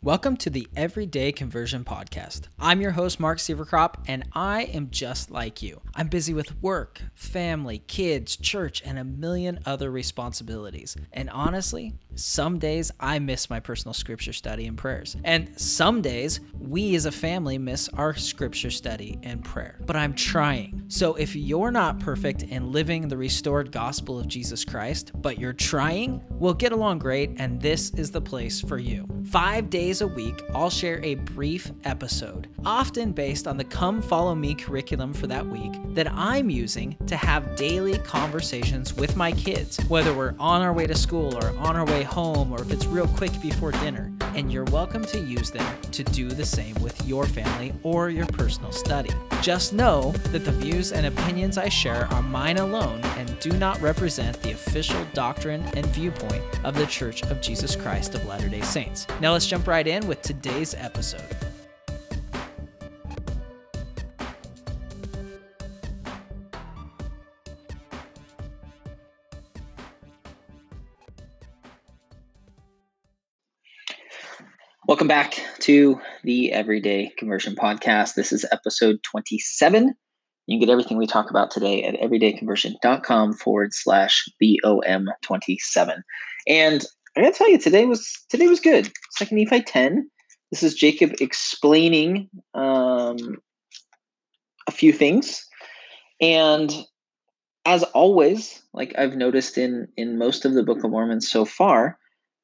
Welcome to the Everyday Conversion Podcast. I'm your host, Mark Sieverkrop, and I am just like you. I'm busy with work, family, kids, church, and a million other responsibilities. And honestly, some days I miss my personal scripture study and prayers. And some days we as a family miss our scripture study and prayer. But I'm trying. So if you're not perfect in living the restored gospel of Jesus Christ, but you're trying, we'll get along great, and this is the place for you. Five days days a week, I'll share a brief episode, often based on the Come Follow Me curriculum for that week that I'm using to have daily conversations with my kids, whether we're on our way to school or on our way home or if it's real quick before dinner. And you're welcome to use them to do the same with your family or your personal study. Just know that the views and opinions I share are mine alone and do not represent the official doctrine and viewpoint of the Church of Jesus Christ of Latter day Saints. Now let's jump right in with today's episode. Welcome back to the Everyday Conversion Podcast. This is episode 27. You can get everything we talk about today at everydayconversion.com forward slash BOM27. And I gotta tell you, today was today was good. Second Nephi ten. This is Jacob explaining um, a few things, and as always, like I've noticed in in most of the Book of Mormon so far,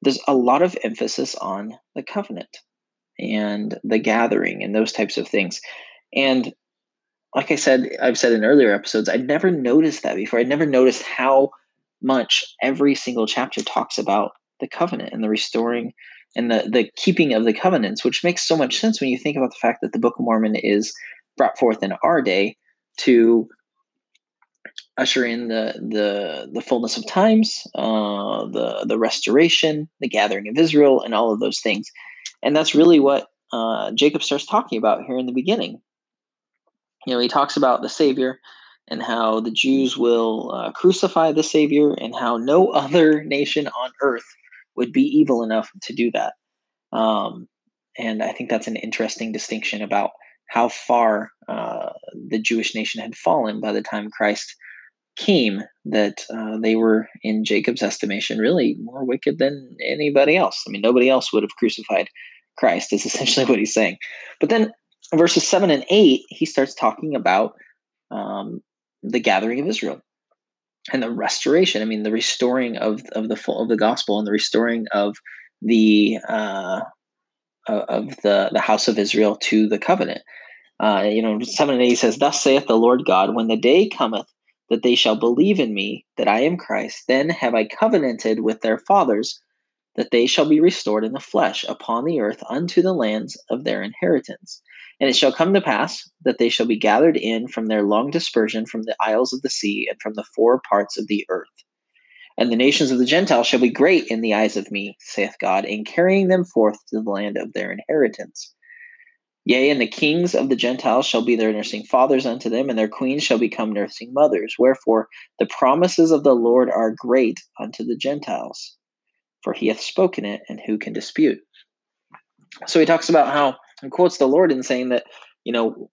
there's a lot of emphasis on the covenant and the gathering and those types of things. And like I said, I've said in earlier episodes, I'd never noticed that before. I'd never noticed how much every single chapter talks about the covenant and the restoring and the, the keeping of the covenants, which makes so much sense when you think about the fact that the Book of Mormon is brought forth in our day to usher in the the the fullness of times, uh, the the restoration, the gathering of Israel, and all of those things. And that's really what uh, Jacob starts talking about here in the beginning. You know, he talks about the Savior and how the Jews will uh, crucify the Savior, and how no other nation on earth would be evil enough to do that. Um, and I think that's an interesting distinction about how far uh, the Jewish nation had fallen by the time Christ came, that uh, they were, in Jacob's estimation, really more wicked than anybody else. I mean, nobody else would have crucified Christ, is essentially what he's saying. But then verses 7 and 8, he starts talking about um, the gathering of Israel and the restoration. I mean, the restoring of of the full of the gospel and the restoring of the uh, of the the house of Israel to the covenant. Uh, you know, seven and eight says, "Thus saith the Lord God: When the day cometh that they shall believe in me, that I am Christ, then have I covenanted with their fathers." That they shall be restored in the flesh upon the earth unto the lands of their inheritance, and it shall come to pass that they shall be gathered in from their long dispersion from the isles of the sea and from the four parts of the earth. And the nations of the Gentiles shall be great in the eyes of me, saith God, in carrying them forth to the land of their inheritance. Yea, and the kings of the Gentiles shall be their nursing fathers unto them, and their queens shall become nursing mothers. Wherefore the promises of the Lord are great unto the Gentiles, for he hath spoken it, and who can dispute? So he talks about how and quotes the Lord in saying that, you know,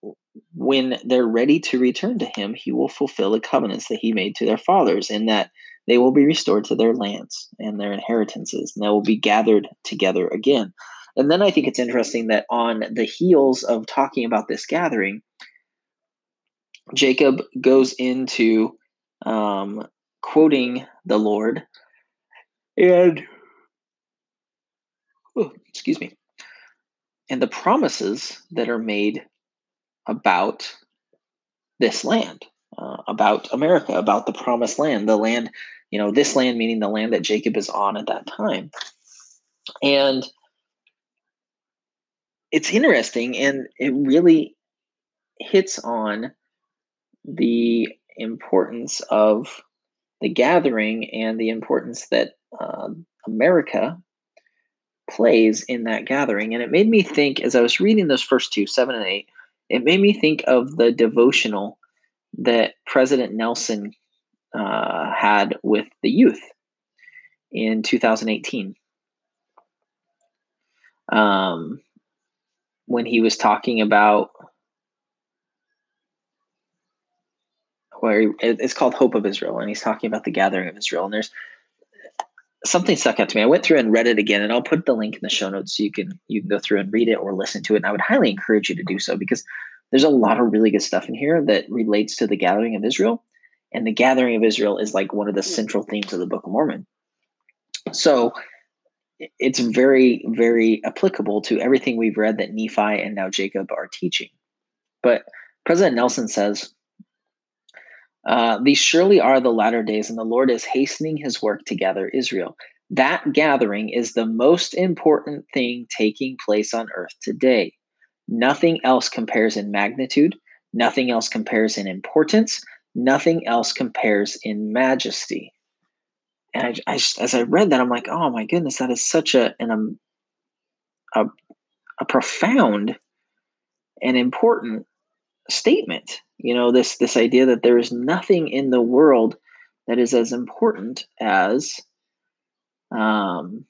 when they're ready to return to him, he will fulfill the covenants that he made to their fathers, and that they will be restored to their lands and their inheritances, and they will be gathered together again. And then I think it's interesting that on the heels of talking about this gathering, Jacob goes into um, quoting the Lord and, oh, excuse me, and the promises that are made about this land, uh, about America, about the promised land, the land, you know, this land meaning the land that Jacob is on at that time. And it's interesting and it really hits on the importance of the gathering and the importance that uh, America plays in that gathering. And it made me think, as I was reading those first two, seven and eight, it made me think of the devotional that President Nelson uh, had with the youth in 2018. um, when he was talking about where he, it's called Hope of Israel, and he's talking about the gathering of Israel. And there's something stuck out to me. I went through and read it again, and I'll put the link in the show notes so you can you can go through and read it or listen to it. And I would highly encourage you to do so because there's a lot of really good stuff in here that relates to the gathering of Israel. And the gathering of Israel is like one of the hmm. central themes of the Book of Mormon. So it's very, very applicable to everything we've read that Nephi and now Jacob are teaching. But President Nelson says, uh, These surely are the latter days, and the Lord is hastening his work to gather Israel. That gathering is the most important thing taking place on earth today. Nothing else compares in magnitude, nothing else compares in importance, nothing else compares in majesty. And I, I as I read that, I'm like, oh my goodness, that is such a an um, a, a profound and important statement. You know, this this idea that there is nothing in the world that is as important as um,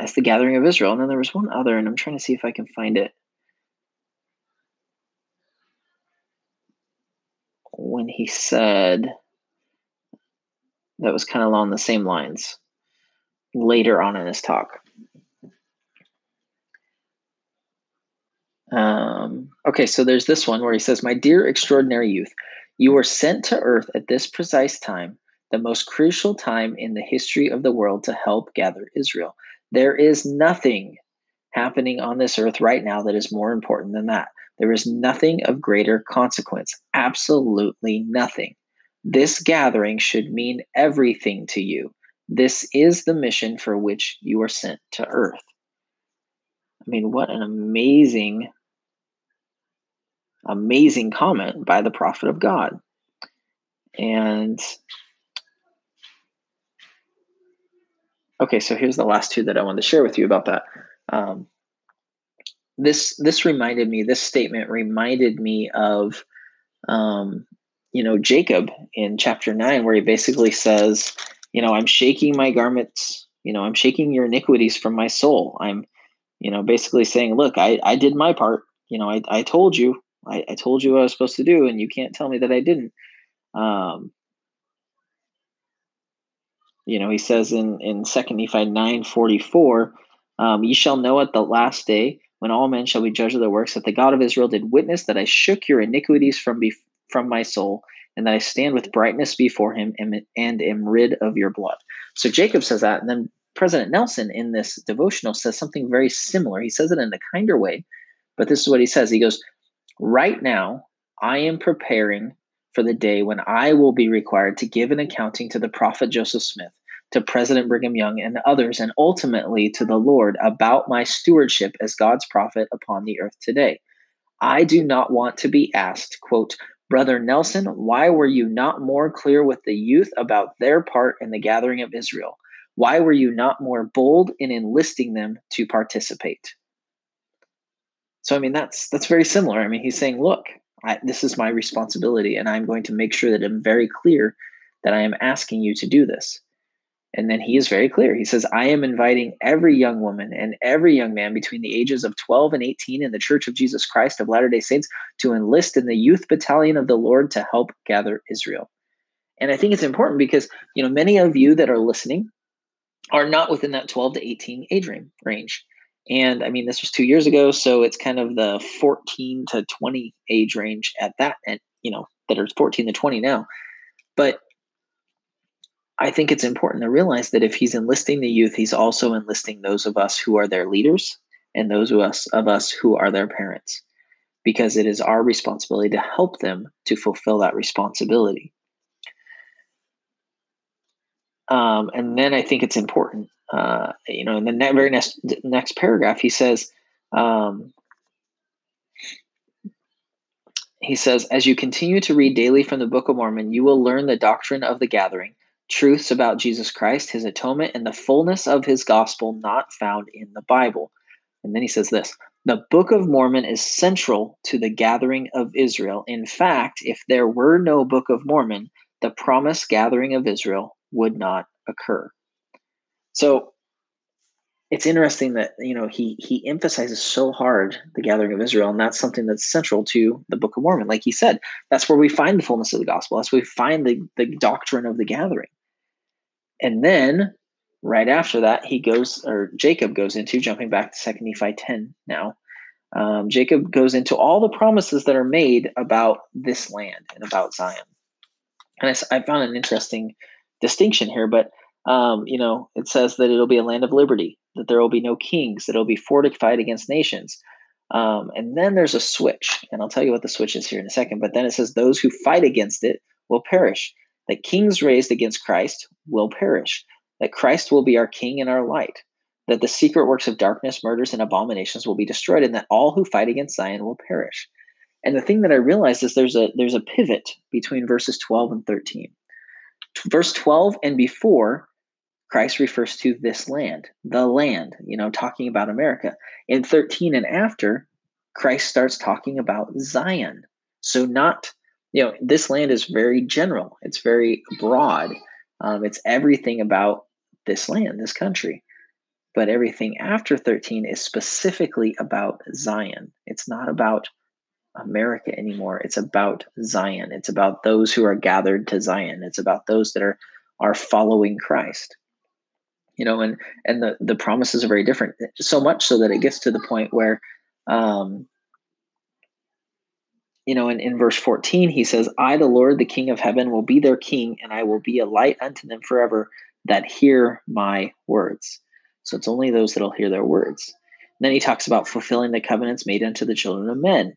as the gathering of Israel. And then there was one other, and I'm trying to see if I can find it. When he said that was kind of along the same lines later on in his talk. Um, okay, so there's this one where he says, My dear extraordinary youth, you were sent to earth at this precise time, the most crucial time in the history of the world to help gather Israel. There is nothing happening on this earth right now that is more important than that. There is nothing of greater consequence. Absolutely nothing. This gathering should mean everything to you. This is the mission for which you are sent to earth. I mean, what an amazing amazing comment by the prophet of God. And okay, so here's the last two that I wanted to share with you about that. Um, this this reminded me. This statement reminded me of, um, you know, Jacob in chapter nine, where he basically says, you know, I'm shaking my garments. You know, I'm shaking your iniquities from my soul. I'm, you know, basically saying, look, I I did my part. You know, I I told you I, I told you what I was supposed to do, and you can't tell me that I didn't. Um, you know, he says in in Second Nephi nine forty four, um, "Ye shall know at the last day, when all men shall be judged of their works, that the God of Israel did witness that I shook your iniquities from be, from my soul, and that I stand with brightness before Him, and, and am rid of your blood." So Jacob says that, and then President Nelson in this devotional says something very similar. He says it in a kinder way, but this is what he says. He goes, Right now, I am preparing for the day when I will be required to give an accounting to the prophet Joseph Smith, to President Brigham Young, and others, and ultimately to the Lord about my stewardship as God's prophet upon the earth today. I do not want to be asked, quote, Brother Nelson, why were you not more clear with the youth about their part in the gathering of Israel? Why were you not more bold in enlisting them to participate? So I mean that's that's very similar. I mean he's saying, look, I, this is my responsibility, and I'm going to make sure that I'm very clear that I am asking you to do this. And then he is very clear. He says, I am inviting every young woman and every young man between the ages of 12 and 18 in the Church of Jesus Christ of Latter day Saints to enlist in the youth battalion of the Lord to help gather Israel. And I think it's important because, you know, many of you that are listening are not within that 12 to 18 age range. And I mean, this was two years ago, so it's kind of the 14 to 20 age range at that, and you know, that are 14 to 20 now. But I think it's important to realize that if he's enlisting the youth, he's also enlisting those of us who are their leaders and those of us of us who are their parents, because it is our responsibility to help them to fulfill that responsibility. Um, and then I think it's important uh, you know, in the ne- very next next paragraph, he says, um, he says, as you continue to read daily from the Book of Mormon, you will learn the doctrine of the gathering, truths about Jesus Christ, His atonement, and the fullness of His gospel not found in the Bible. And then he says this. The Book of Mormon is central to the gathering of Israel. In fact, if there were no Book of Mormon, the promised gathering of Israel would not occur. So it's interesting that you know he he emphasizes so hard the gathering of Israel, and that's something that's central to the Book of Mormon. Like he said, that's where we find the fullness of the gospel. That's where we find the the doctrine of the gathering. And then right after that, he goes or Jacob goes into jumping back to Second Nephi ten now. Um, Jacob goes into all the promises that are made about this land and about Zion. And I, I found an interesting distinction here, but um, you know, it says that it'll be a land of liberty, that there will be no kings, that it'll be fortified against nations. Um, and then there's a switch, and I'll tell you what the switch is here in a second. But then it says, Those who fight against it will perish. That kings raised against Christ will perish. That Christ will be our king and our light. That the secret works of darkness, murders, and abominations will be destroyed, and that all who fight against Zion will perish. And the thing that I realized is there's a there's a pivot between verses 12 and 13. Verse 12 and before Christ refers to this land, the land, you know, talking about America. In 13 and after, Christ starts talking about Zion. So, not, you know, this land is very general, it's very broad. Um, it's everything about this land, this country. But everything after 13 is specifically about Zion. It's not about America anymore. It's about Zion. It's about those who are gathered to Zion. It's about those that are are following Christ you know and and the the promises are very different so much so that it gets to the point where um you know in, in verse 14 he says i the lord the king of heaven will be their king and i will be a light unto them forever that hear my words. So it's only those that'll hear their words. And then he talks about fulfilling the covenants made unto the children of men.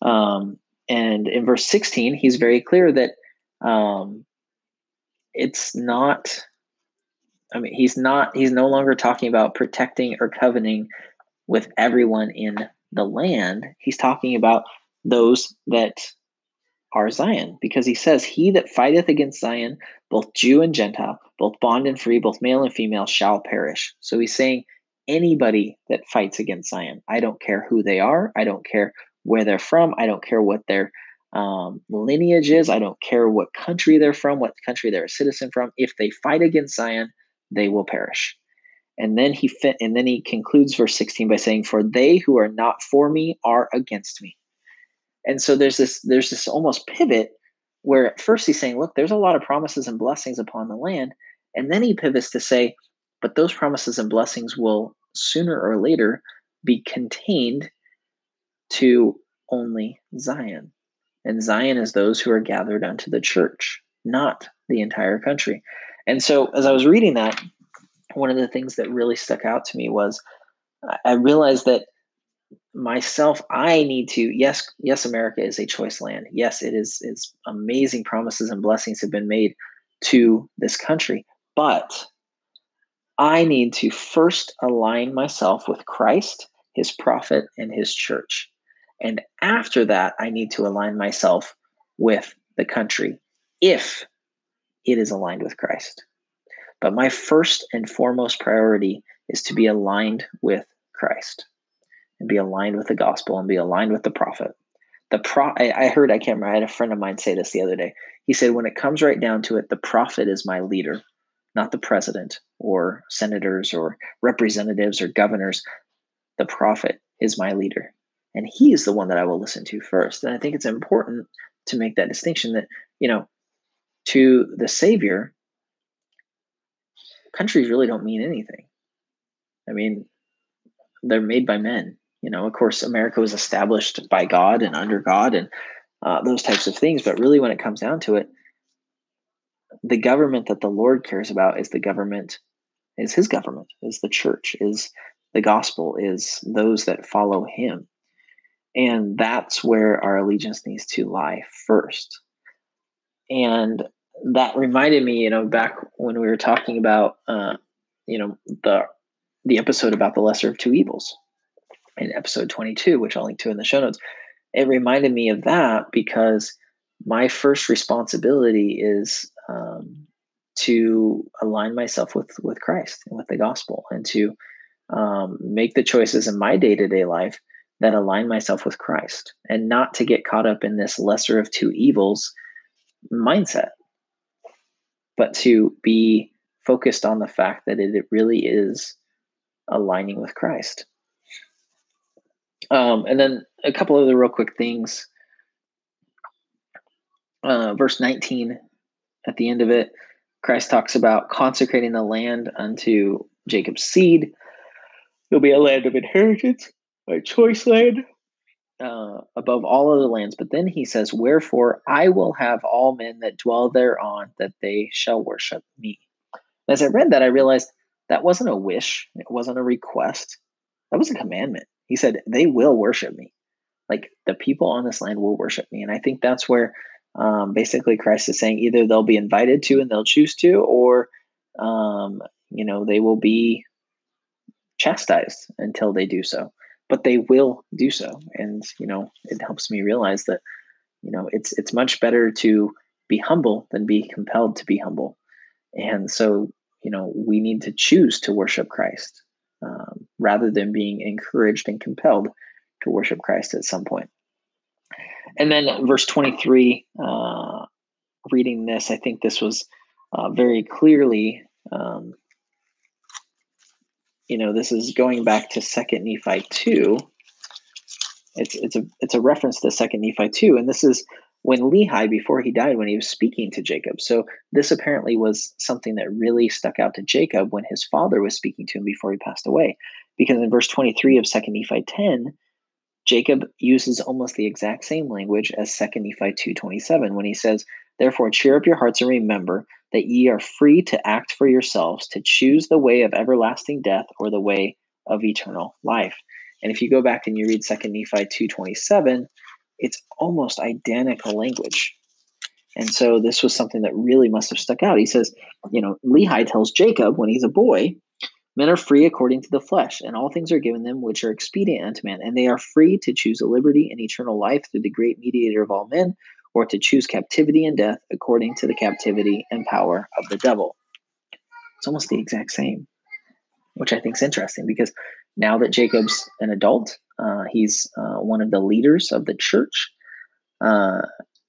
Um, and in verse 16 he's very clear that um, it's not I mean, he's not, he's no longer talking about protecting or covenanting with everyone in the land. He's talking about those that are Zion, because he says, He that fighteth against Zion, both Jew and Gentile, both bond and free, both male and female, shall perish. So he's saying, anybody that fights against Zion, I don't care who they are, I don't care where they're from, I don't care what their um, lineage is, I don't care what country they're from, what country they're a citizen from. If they fight against Zion, they will perish. And then he and then he concludes verse 16 by saying, For they who are not for me are against me. And so there's this, there's this almost pivot where at first he's saying, Look, there's a lot of promises and blessings upon the land. And then he pivots to say, But those promises and blessings will sooner or later be contained to only Zion. And Zion is those who are gathered unto the church, not the entire country. And so as I was reading that, one of the things that really stuck out to me was I realized that myself i need to yes yes america is a choice land. Yes it is it's amazing promises and blessings have been made to this country but i need to first align myself with christ his prophet and his church. And after that i need to align myself with the country if it is aligned with Christ. But my first and foremost priority is to be aligned with Christ and be aligned with the gospel and be aligned with the prophet. The pro I, I heard, I can't remember, I had a friend of mine say this the other day. He said, when it comes right down to it, the prophet is my leader, not the president or senators or representatives or governors. The prophet is my leader. And he is the one that I will listen to first. And I think it's important to make that distinction that, you know, to the Savior, countries really don't mean anything. I mean, they're made by men. You know, of course, America was established by God and under God and uh, those types of things. But really, when it comes down to it, the government that the Lord cares about is the government, is His government, is the church, is the gospel, is those that follow Him. And that's where our allegiance needs to lie first. And that reminded me, you know, back when we were talking about, uh, you know, the the episode about the lesser of two evils in episode 22, which I'll link to in the show notes. It reminded me of that because my first responsibility is um, to align myself with with Christ and with the gospel, and to um, make the choices in my day to day life that align myself with Christ, and not to get caught up in this lesser of two evils mindset but to be focused on the fact that it, it really is aligning with Christ. Um, and then a couple other real quick things. Uh, verse 19, at the end of it, Christ talks about consecrating the land unto Jacob's seed. It'll be a land of inheritance, a choice land uh, above all other lands. But then he says, Wherefore I will have all men that dwell thereon, that they shall worship me. As I read that, I realized that wasn't a wish, it wasn't a request, that was a commandment. He said, They will worship me. Like the people on this land will worship me. And I think that's where um, basically Christ is saying either they'll be invited to and they'll choose to, or, um, you know, they will be chastised until they do so. But they will do so. And, you know, it helps me realize that, you know, it's it's much better to be humble than be compelled to be humble. And so, you know, we need to choose to worship Christ um, rather than being encouraged and compelled to worship Christ at some point. And then verse 23, uh, reading this, I think this was uh, very clearly, um, you know, this is going back to Second Nephi 2. It's, it's a it's a reference to Second Nephi 2, and this is when Lehi, before he died, when he was speaking to Jacob. So this apparently was something that really stuck out to Jacob when his father was speaking to him before he passed away. Because in verse 23 of 2 Nephi 10, Jacob uses almost the exact same language as 2 Nephi 2.27 when he says, Therefore cheer up your hearts and remember that ye are free to act for yourselves, to choose the way of everlasting death or the way of eternal life. And if you go back and you read 2 Nephi 2.27, it's almost identical language. And so this was something that really must have stuck out. He says, you know, Lehi tells Jacob when he's a boy, Men are free according to the flesh, and all things are given them which are expedient unto man, and they are free to choose a liberty and eternal life through the great mediator of all men, or to choose captivity and death according to the captivity and power of the devil. It's almost the exact same, which I think is interesting because now that Jacob's an adult, uh, he's uh, one of the leaders of the church. Uh,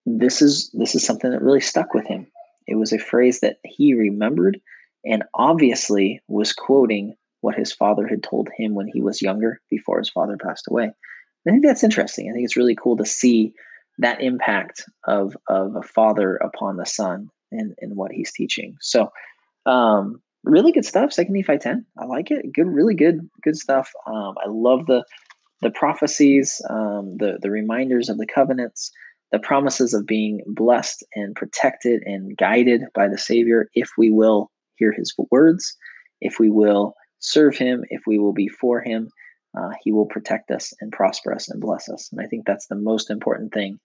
this is this is something that really stuck with him. It was a phrase that he remembered and obviously was quoting what his father had told him when he was younger before his father passed away. I think that's interesting. I think it's really cool to see that impact of of a father upon the son and, and what he's teaching. So um, really good stuff. Second Nephi 10. I like it. Good, really good, good stuff. Um, I love the the prophecies, um, the the reminders of the covenants, the promises of being blessed and protected and guided by the Savior if we will hear his words, if we will serve him, if we will be for him, uh, he will protect us and prosper us and bless us. And I think that's the most important thing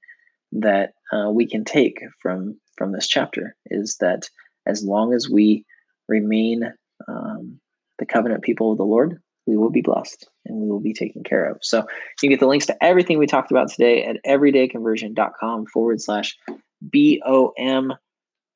that uh, we can take from from this chapter is that as long as we remain um, the covenant people of the Lord, we will be blessed and we will be taken care of. So you get the links to everything we talked about today at everydayconversion.com forward slash BOM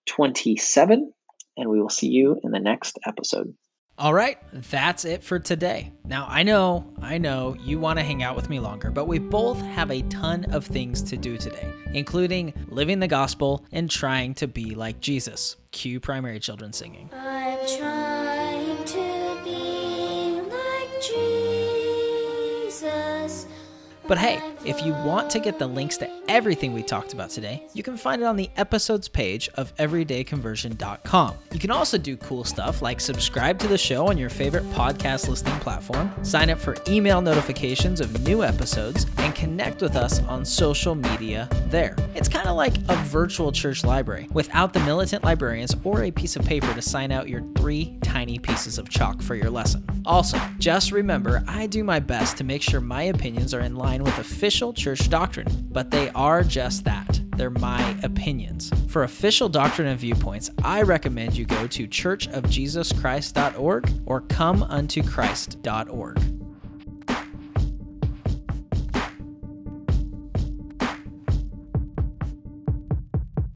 27 and we will see you in the next episode. All right, that's it for today. Now, I know, I know you want to hang out with me longer, but we both have a ton of things to do today, including living the gospel and trying to be like Jesus. Cue primary children singing. I'm trying to be like Jesus. But hey, if you want to get the links to everything we talked about today, you can find it on the episodes page of everydayconversion.com. You can also do cool stuff like subscribe to the show on your favorite podcast listening platform, sign up for email notifications of new episodes, and connect with us on social media there. It's kind of like a virtual church library without the militant librarians or a piece of paper to sign out your three tiny pieces of chalk for your lesson. Also, just remember I do my best to make sure my opinions are in line line with official church doctrine, but they are just that. They're my opinions. For official doctrine and viewpoints, I recommend you go to churchofjesuschrist.org or comeuntochrist.org.